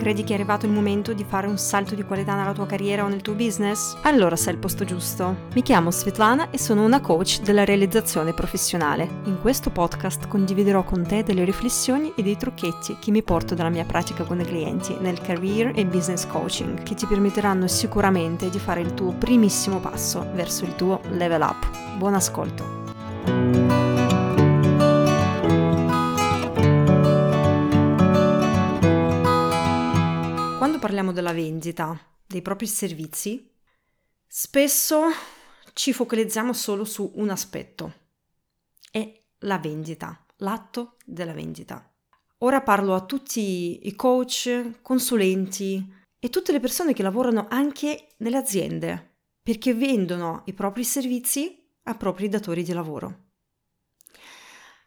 Credi che è arrivato il momento di fare un salto di qualità nella tua carriera o nel tuo business? Allora sei al posto giusto. Mi chiamo Svetlana e sono una coach della realizzazione professionale. In questo podcast condividerò con te delle riflessioni e dei trucchetti che mi porto dalla mia pratica con i clienti nel career e business coaching, che ti permetteranno sicuramente di fare il tuo primissimo passo verso il tuo level up. Buon ascolto! Parliamo della vendita dei propri servizi, spesso ci focalizziamo solo su un aspetto, è la vendita, l'atto della vendita. Ora parlo a tutti i coach, consulenti e tutte le persone che lavorano anche nelle aziende, perché vendono i propri servizi a propri datori di lavoro.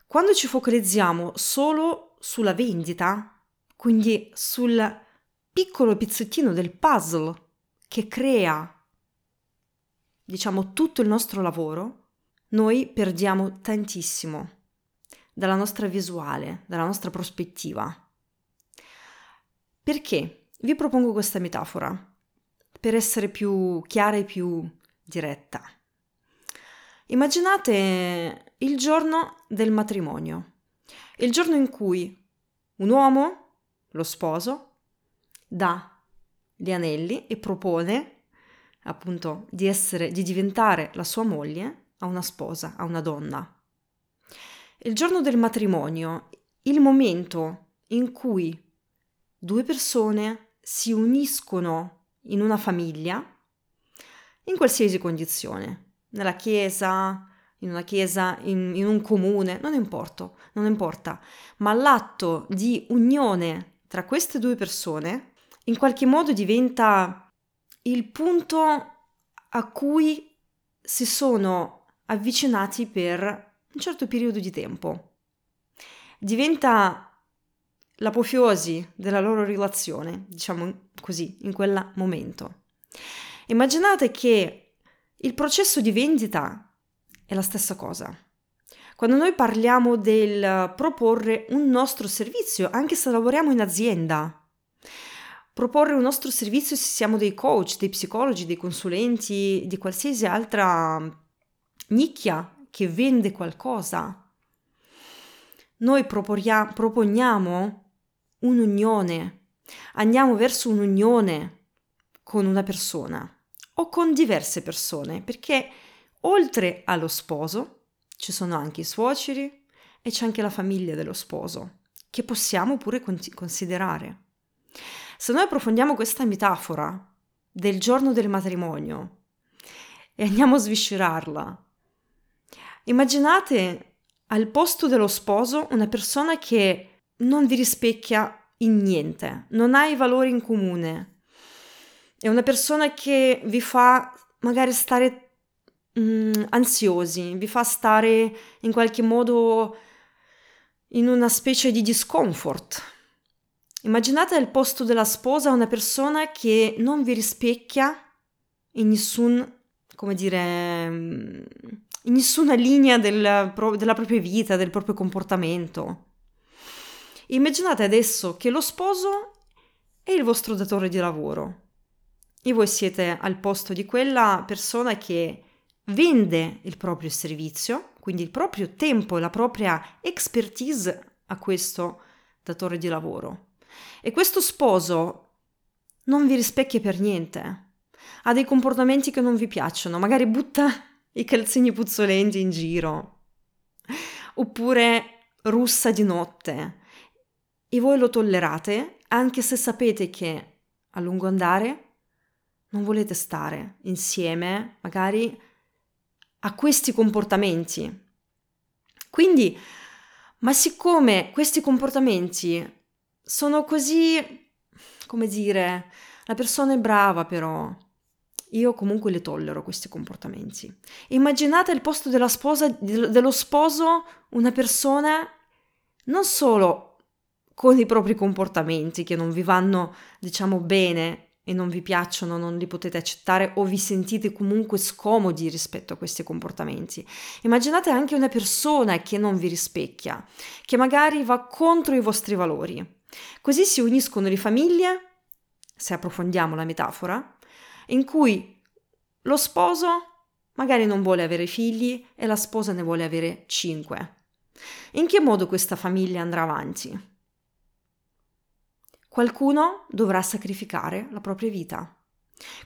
Quando ci focalizziamo solo sulla vendita, quindi sul piccolo pezzettino del puzzle che crea, diciamo, tutto il nostro lavoro, noi perdiamo tantissimo dalla nostra visuale, dalla nostra prospettiva. Perché? Vi propongo questa metafora per essere più chiara e più diretta. Immaginate il giorno del matrimonio, il giorno in cui un uomo, lo sposo, dà gli anelli e propone appunto di essere, di diventare la sua moglie a una sposa, a una donna. Il giorno del matrimonio, il momento in cui due persone si uniscono in una famiglia, in qualsiasi condizione, nella chiesa, in una chiesa, in, in un comune, non importa, non importa, ma l'atto di unione tra queste due persone in qualche modo diventa il punto a cui si sono avvicinati per un certo periodo di tempo. Diventa l'apoteosi della loro relazione, diciamo così, in quel momento. Immaginate che il processo di vendita è la stessa cosa. Quando noi parliamo del proporre un nostro servizio, anche se lavoriamo in azienda, proporre un nostro servizio se siamo dei coach, dei psicologi, dei consulenti, di qualsiasi altra nicchia che vende qualcosa. Noi proponiamo un'unione, andiamo verso un'unione con una persona o con diverse persone, perché oltre allo sposo ci sono anche i suoceri e c'è anche la famiglia dello sposo, che possiamo pure considerare. Se noi approfondiamo questa metafora del giorno del matrimonio e andiamo a sviscerarla, immaginate al posto dello sposo una persona che non vi rispecchia in niente, non ha i valori in comune, è una persona che vi fa magari stare mm, ansiosi, vi fa stare in qualche modo in una specie di discomfort Immaginate al posto della sposa una persona che non vi rispecchia in nessun, come dire, in nessuna linea del, della propria vita, del proprio comportamento. Immaginate adesso che lo sposo è il vostro datore di lavoro e voi siete al posto di quella persona che vende il proprio servizio, quindi il proprio tempo e la propria expertise a questo datore di lavoro. E questo sposo non vi rispecchia per niente. Ha dei comportamenti che non vi piacciono, magari butta i calzini puzzolenti in giro. Oppure russa di notte. E voi lo tollerate anche se sapete che a lungo andare non volete stare insieme magari a questi comportamenti. Quindi, ma siccome questi comportamenti sono così, come dire, la persona è brava però. Io comunque le tollero questi comportamenti. Immaginate al posto della sposa, dello sposo, una persona non solo con i propri comportamenti che non vi vanno, diciamo, bene e non vi piacciono, non li potete accettare o vi sentite comunque scomodi rispetto a questi comportamenti. Immaginate anche una persona che non vi rispecchia, che magari va contro i vostri valori Così si uniscono le famiglie, se approfondiamo la metafora, in cui lo sposo magari non vuole avere figli e la sposa ne vuole avere cinque. In che modo questa famiglia andrà avanti? Qualcuno dovrà sacrificare la propria vita.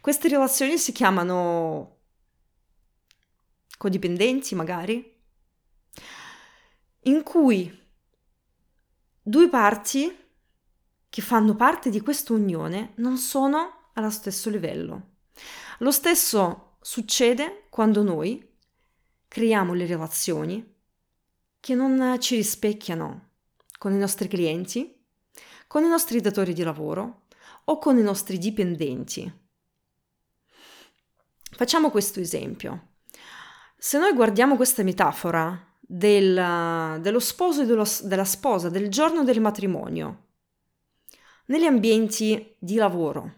Queste relazioni si chiamano codipendenti, magari, in cui due parti che fanno parte di questa unione non sono allo stesso livello. Lo stesso succede quando noi creiamo le relazioni che non ci rispecchiano con i nostri clienti, con i nostri datori di lavoro o con i nostri dipendenti. Facciamo questo esempio. Se noi guardiamo questa metafora del, dello sposo e dello, della sposa, del giorno del matrimonio, negli ambienti di lavoro,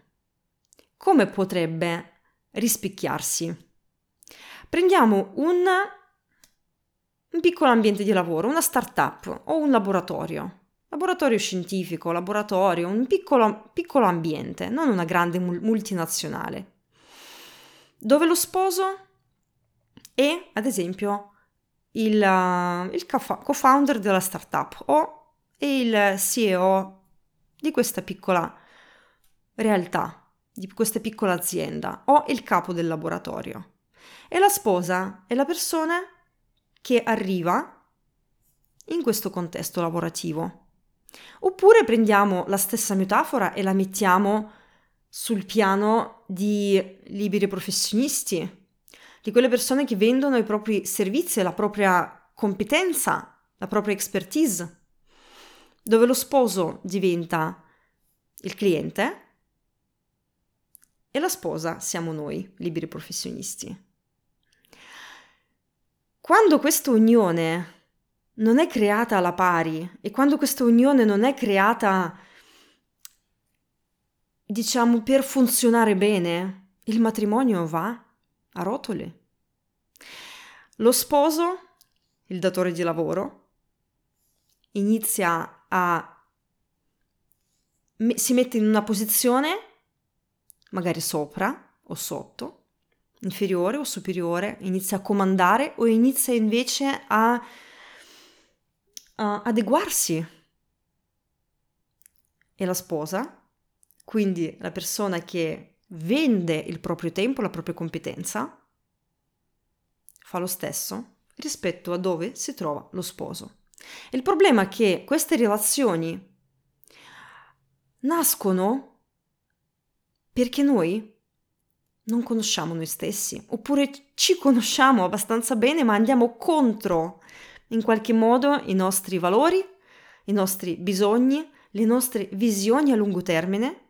come potrebbe rispecchiarsi? Prendiamo un, un piccolo ambiente di lavoro, una startup o un laboratorio. Laboratorio scientifico, laboratorio, un piccolo, piccolo, ambiente, non una grande multinazionale, dove lo sposo è, ad esempio, il, il co-founder della startup o il CEO di questa piccola realtà, di questa piccola azienda o il capo del laboratorio. E la sposa è la persona che arriva in questo contesto lavorativo. Oppure prendiamo la stessa metafora e la mettiamo sul piano di liberi professionisti, di quelle persone che vendono i propri servizi, la propria competenza, la propria expertise dove lo sposo diventa il cliente e la sposa siamo noi, liberi professionisti. Quando questa unione non è creata alla pari e quando questa unione non è creata, diciamo, per funzionare bene, il matrimonio va a rotoli. Lo sposo, il datore di lavoro, inizia a si mette in una posizione magari sopra o sotto, inferiore o superiore, inizia a comandare o inizia invece a, a adeguarsi. E la sposa, quindi la persona che vende il proprio tempo, la propria competenza, fa lo stesso rispetto a dove si trova lo sposo. Il problema è che queste relazioni nascono perché noi non conosciamo noi stessi, oppure ci conosciamo abbastanza bene, ma andiamo contro in qualche modo i nostri valori, i nostri bisogni, le nostre visioni a lungo termine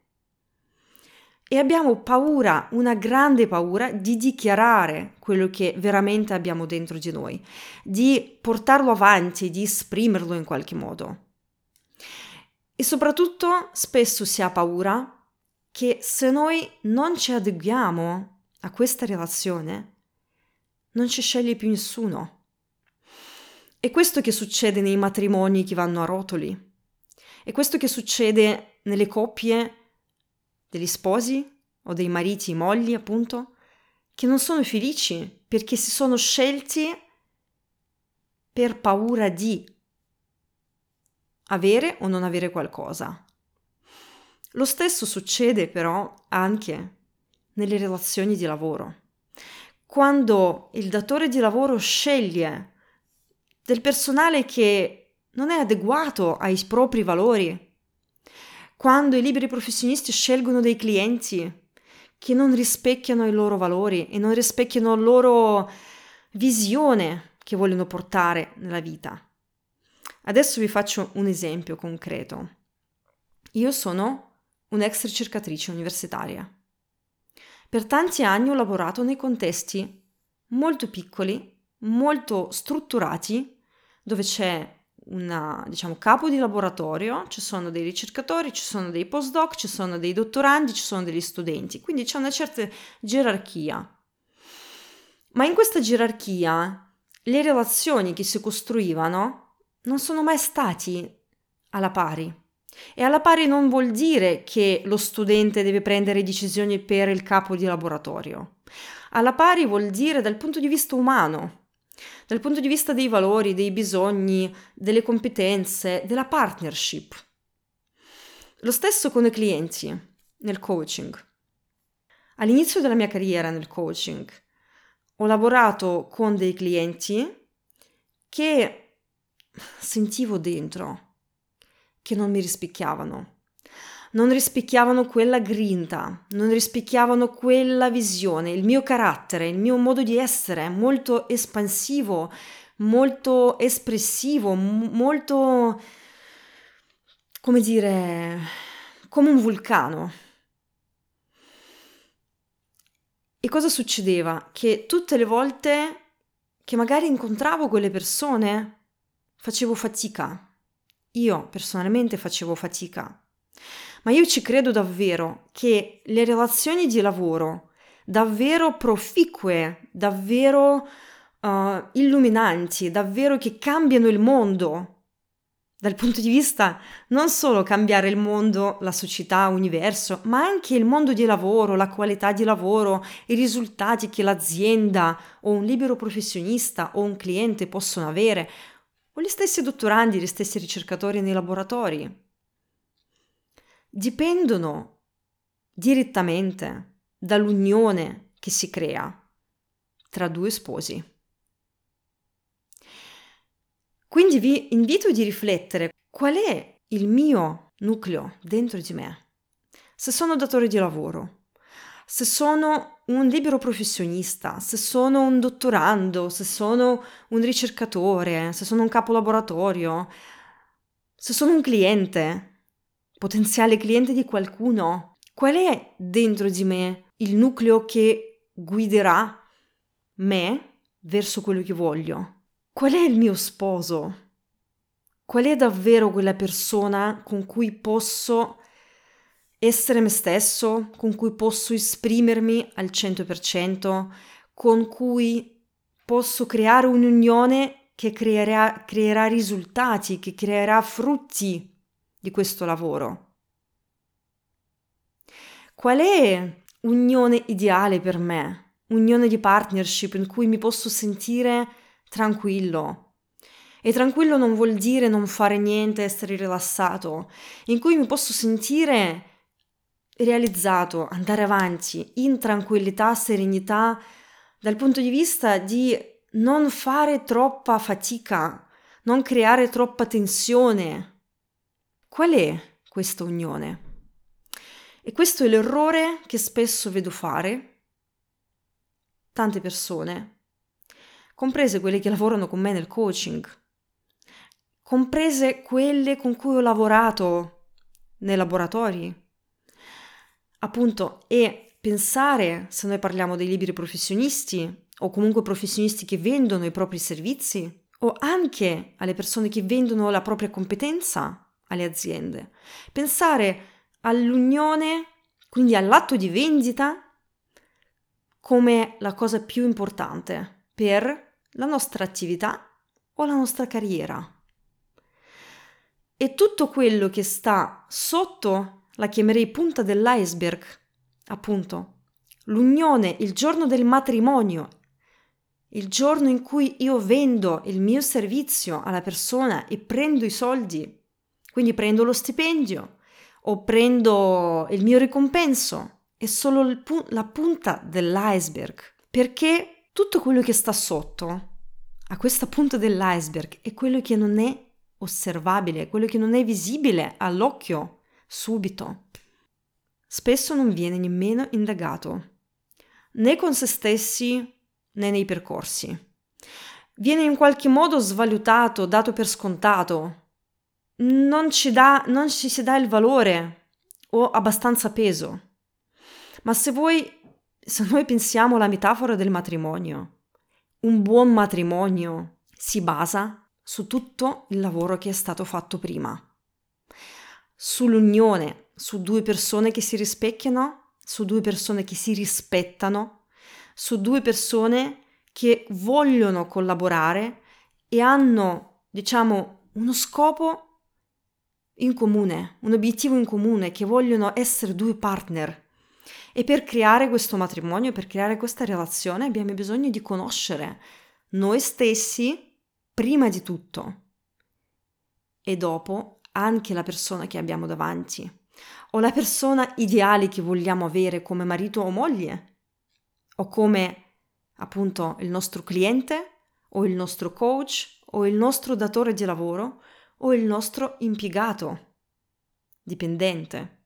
e abbiamo paura, una grande paura di dichiarare quello che veramente abbiamo dentro di noi, di portarlo avanti, di esprimerlo in qualche modo. E soprattutto spesso si ha paura che se noi non ci adeguiamo a questa relazione, non ci sceglie più nessuno. È questo che succede nei matrimoni che vanno a rotoli. È questo che succede nelle coppie degli sposi o dei mariti mogli, appunto, che non sono felici perché si sono scelti per paura di avere o non avere qualcosa. Lo stesso succede però anche nelle relazioni di lavoro. Quando il datore di lavoro sceglie del personale che non è adeguato ai propri valori, quando i liberi professionisti scelgono dei clienti che non rispecchiano i loro valori e non rispecchiano la loro visione che vogliono portare nella vita. Adesso vi faccio un esempio concreto. Io sono un'ex ricercatrice universitaria. Per tanti anni ho lavorato nei contesti molto piccoli, molto strutturati, dove c'è un diciamo, capo di laboratorio, ci sono dei ricercatori, ci sono dei postdoc, ci sono dei dottorandi, ci sono degli studenti, quindi c'è una certa gerarchia. Ma in questa gerarchia le relazioni che si costruivano non sono mai stati alla pari. E alla pari non vuol dire che lo studente deve prendere decisioni per il capo di laboratorio. Alla pari vuol dire dal punto di vista umano, dal punto di vista dei valori, dei bisogni, delle competenze, della partnership. Lo stesso con i clienti nel coaching. All'inizio della mia carriera nel coaching ho lavorato con dei clienti che sentivo dentro che non mi rispecchiavano. Non rispecchiavano quella grinta, non rispecchiavano quella visione, il mio carattere, il mio modo di essere, molto espansivo, molto espressivo, molto, come dire, come un vulcano. E cosa succedeva? Che tutte le volte che magari incontravo quelle persone facevo fatica io personalmente facevo fatica, ma io ci credo davvero che le relazioni di lavoro davvero proficue, davvero uh, illuminanti, davvero che cambiano il mondo, dal punto di vista non solo cambiare il mondo, la società, l'universo, ma anche il mondo di lavoro, la qualità di lavoro, i risultati che l'azienda o un libero professionista o un cliente possono avere, o gli stessi dottorandi, gli stessi ricercatori nei laboratori, dipendono direttamente dall'unione che si crea tra due sposi. Quindi vi invito a riflettere qual è il mio nucleo dentro di me. Se sono datore di lavoro, se sono un libero professionista, se sono un dottorando, se sono un ricercatore, se sono un capo laboratorio, se sono un cliente, potenziale cliente di qualcuno, qual è dentro di me il nucleo che guiderà me verso quello che voglio? Qual è il mio sposo? Qual è davvero quella persona con cui posso essere me stesso, con cui posso esprimermi al 100%, con cui posso creare un'unione che creerà, creerà risultati, che creerà frutti di questo lavoro. Qual è unione ideale per me? Unione di partnership in cui mi posso sentire tranquillo, e tranquillo non vuol dire non fare niente, essere rilassato, in cui mi posso sentire realizzato andare avanti in tranquillità, serenità, dal punto di vista di non fare troppa fatica, non creare troppa tensione. Qual è questa unione? E questo è l'errore che spesso vedo fare tante persone, comprese quelle che lavorano con me nel coaching, comprese quelle con cui ho lavorato nei laboratori, appunto, e pensare, se noi parliamo dei liberi professionisti o comunque professionisti che vendono i propri servizi o anche alle persone che vendono la propria competenza alle aziende, pensare all'unione, quindi all'atto di vendita, come la cosa più importante per la nostra attività o la nostra carriera. E tutto quello che sta sotto la chiamerei punta dell'iceberg, appunto. L'unione, il giorno del matrimonio, il giorno in cui io vendo il mio servizio alla persona e prendo i soldi, quindi prendo lo stipendio o prendo il mio ricompenso, è solo pu- la punta dell'iceberg, perché tutto quello che sta sotto, a questa punta dell'iceberg, è quello che non è osservabile, quello che non è visibile all'occhio subito. Spesso non viene nemmeno indagato, né con se stessi né nei percorsi. Viene in qualche modo svalutato, dato per scontato. Non ci, dà, non ci si dà il valore o abbastanza peso. Ma se voi, se noi pensiamo alla metafora del matrimonio, un buon matrimonio si basa su tutto il lavoro che è stato fatto prima sull'unione, su due persone che si rispecchiano, su due persone che si rispettano, su due persone che vogliono collaborare e hanno, diciamo, uno scopo in comune, un obiettivo in comune, che vogliono essere due partner. E per creare questo matrimonio, per creare questa relazione, abbiamo bisogno di conoscere noi stessi prima di tutto e dopo anche la persona che abbiamo davanti o la persona ideale che vogliamo avere come marito o moglie o come appunto il nostro cliente o il nostro coach o il nostro datore di lavoro o il nostro impiegato, dipendente.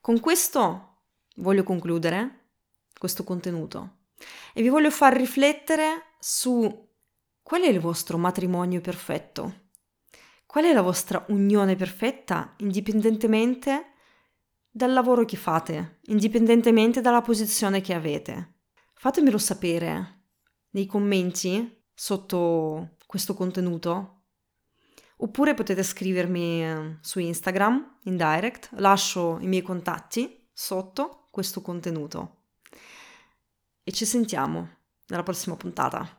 Con questo voglio concludere questo contenuto e vi voglio far riflettere su qual è il vostro matrimonio perfetto. Qual è la vostra unione perfetta indipendentemente dal lavoro che fate, indipendentemente dalla posizione che avete? Fatemelo sapere nei commenti sotto questo contenuto oppure potete scrivermi eh, su Instagram in direct, lascio i miei contatti sotto questo contenuto. E ci sentiamo nella prossima puntata.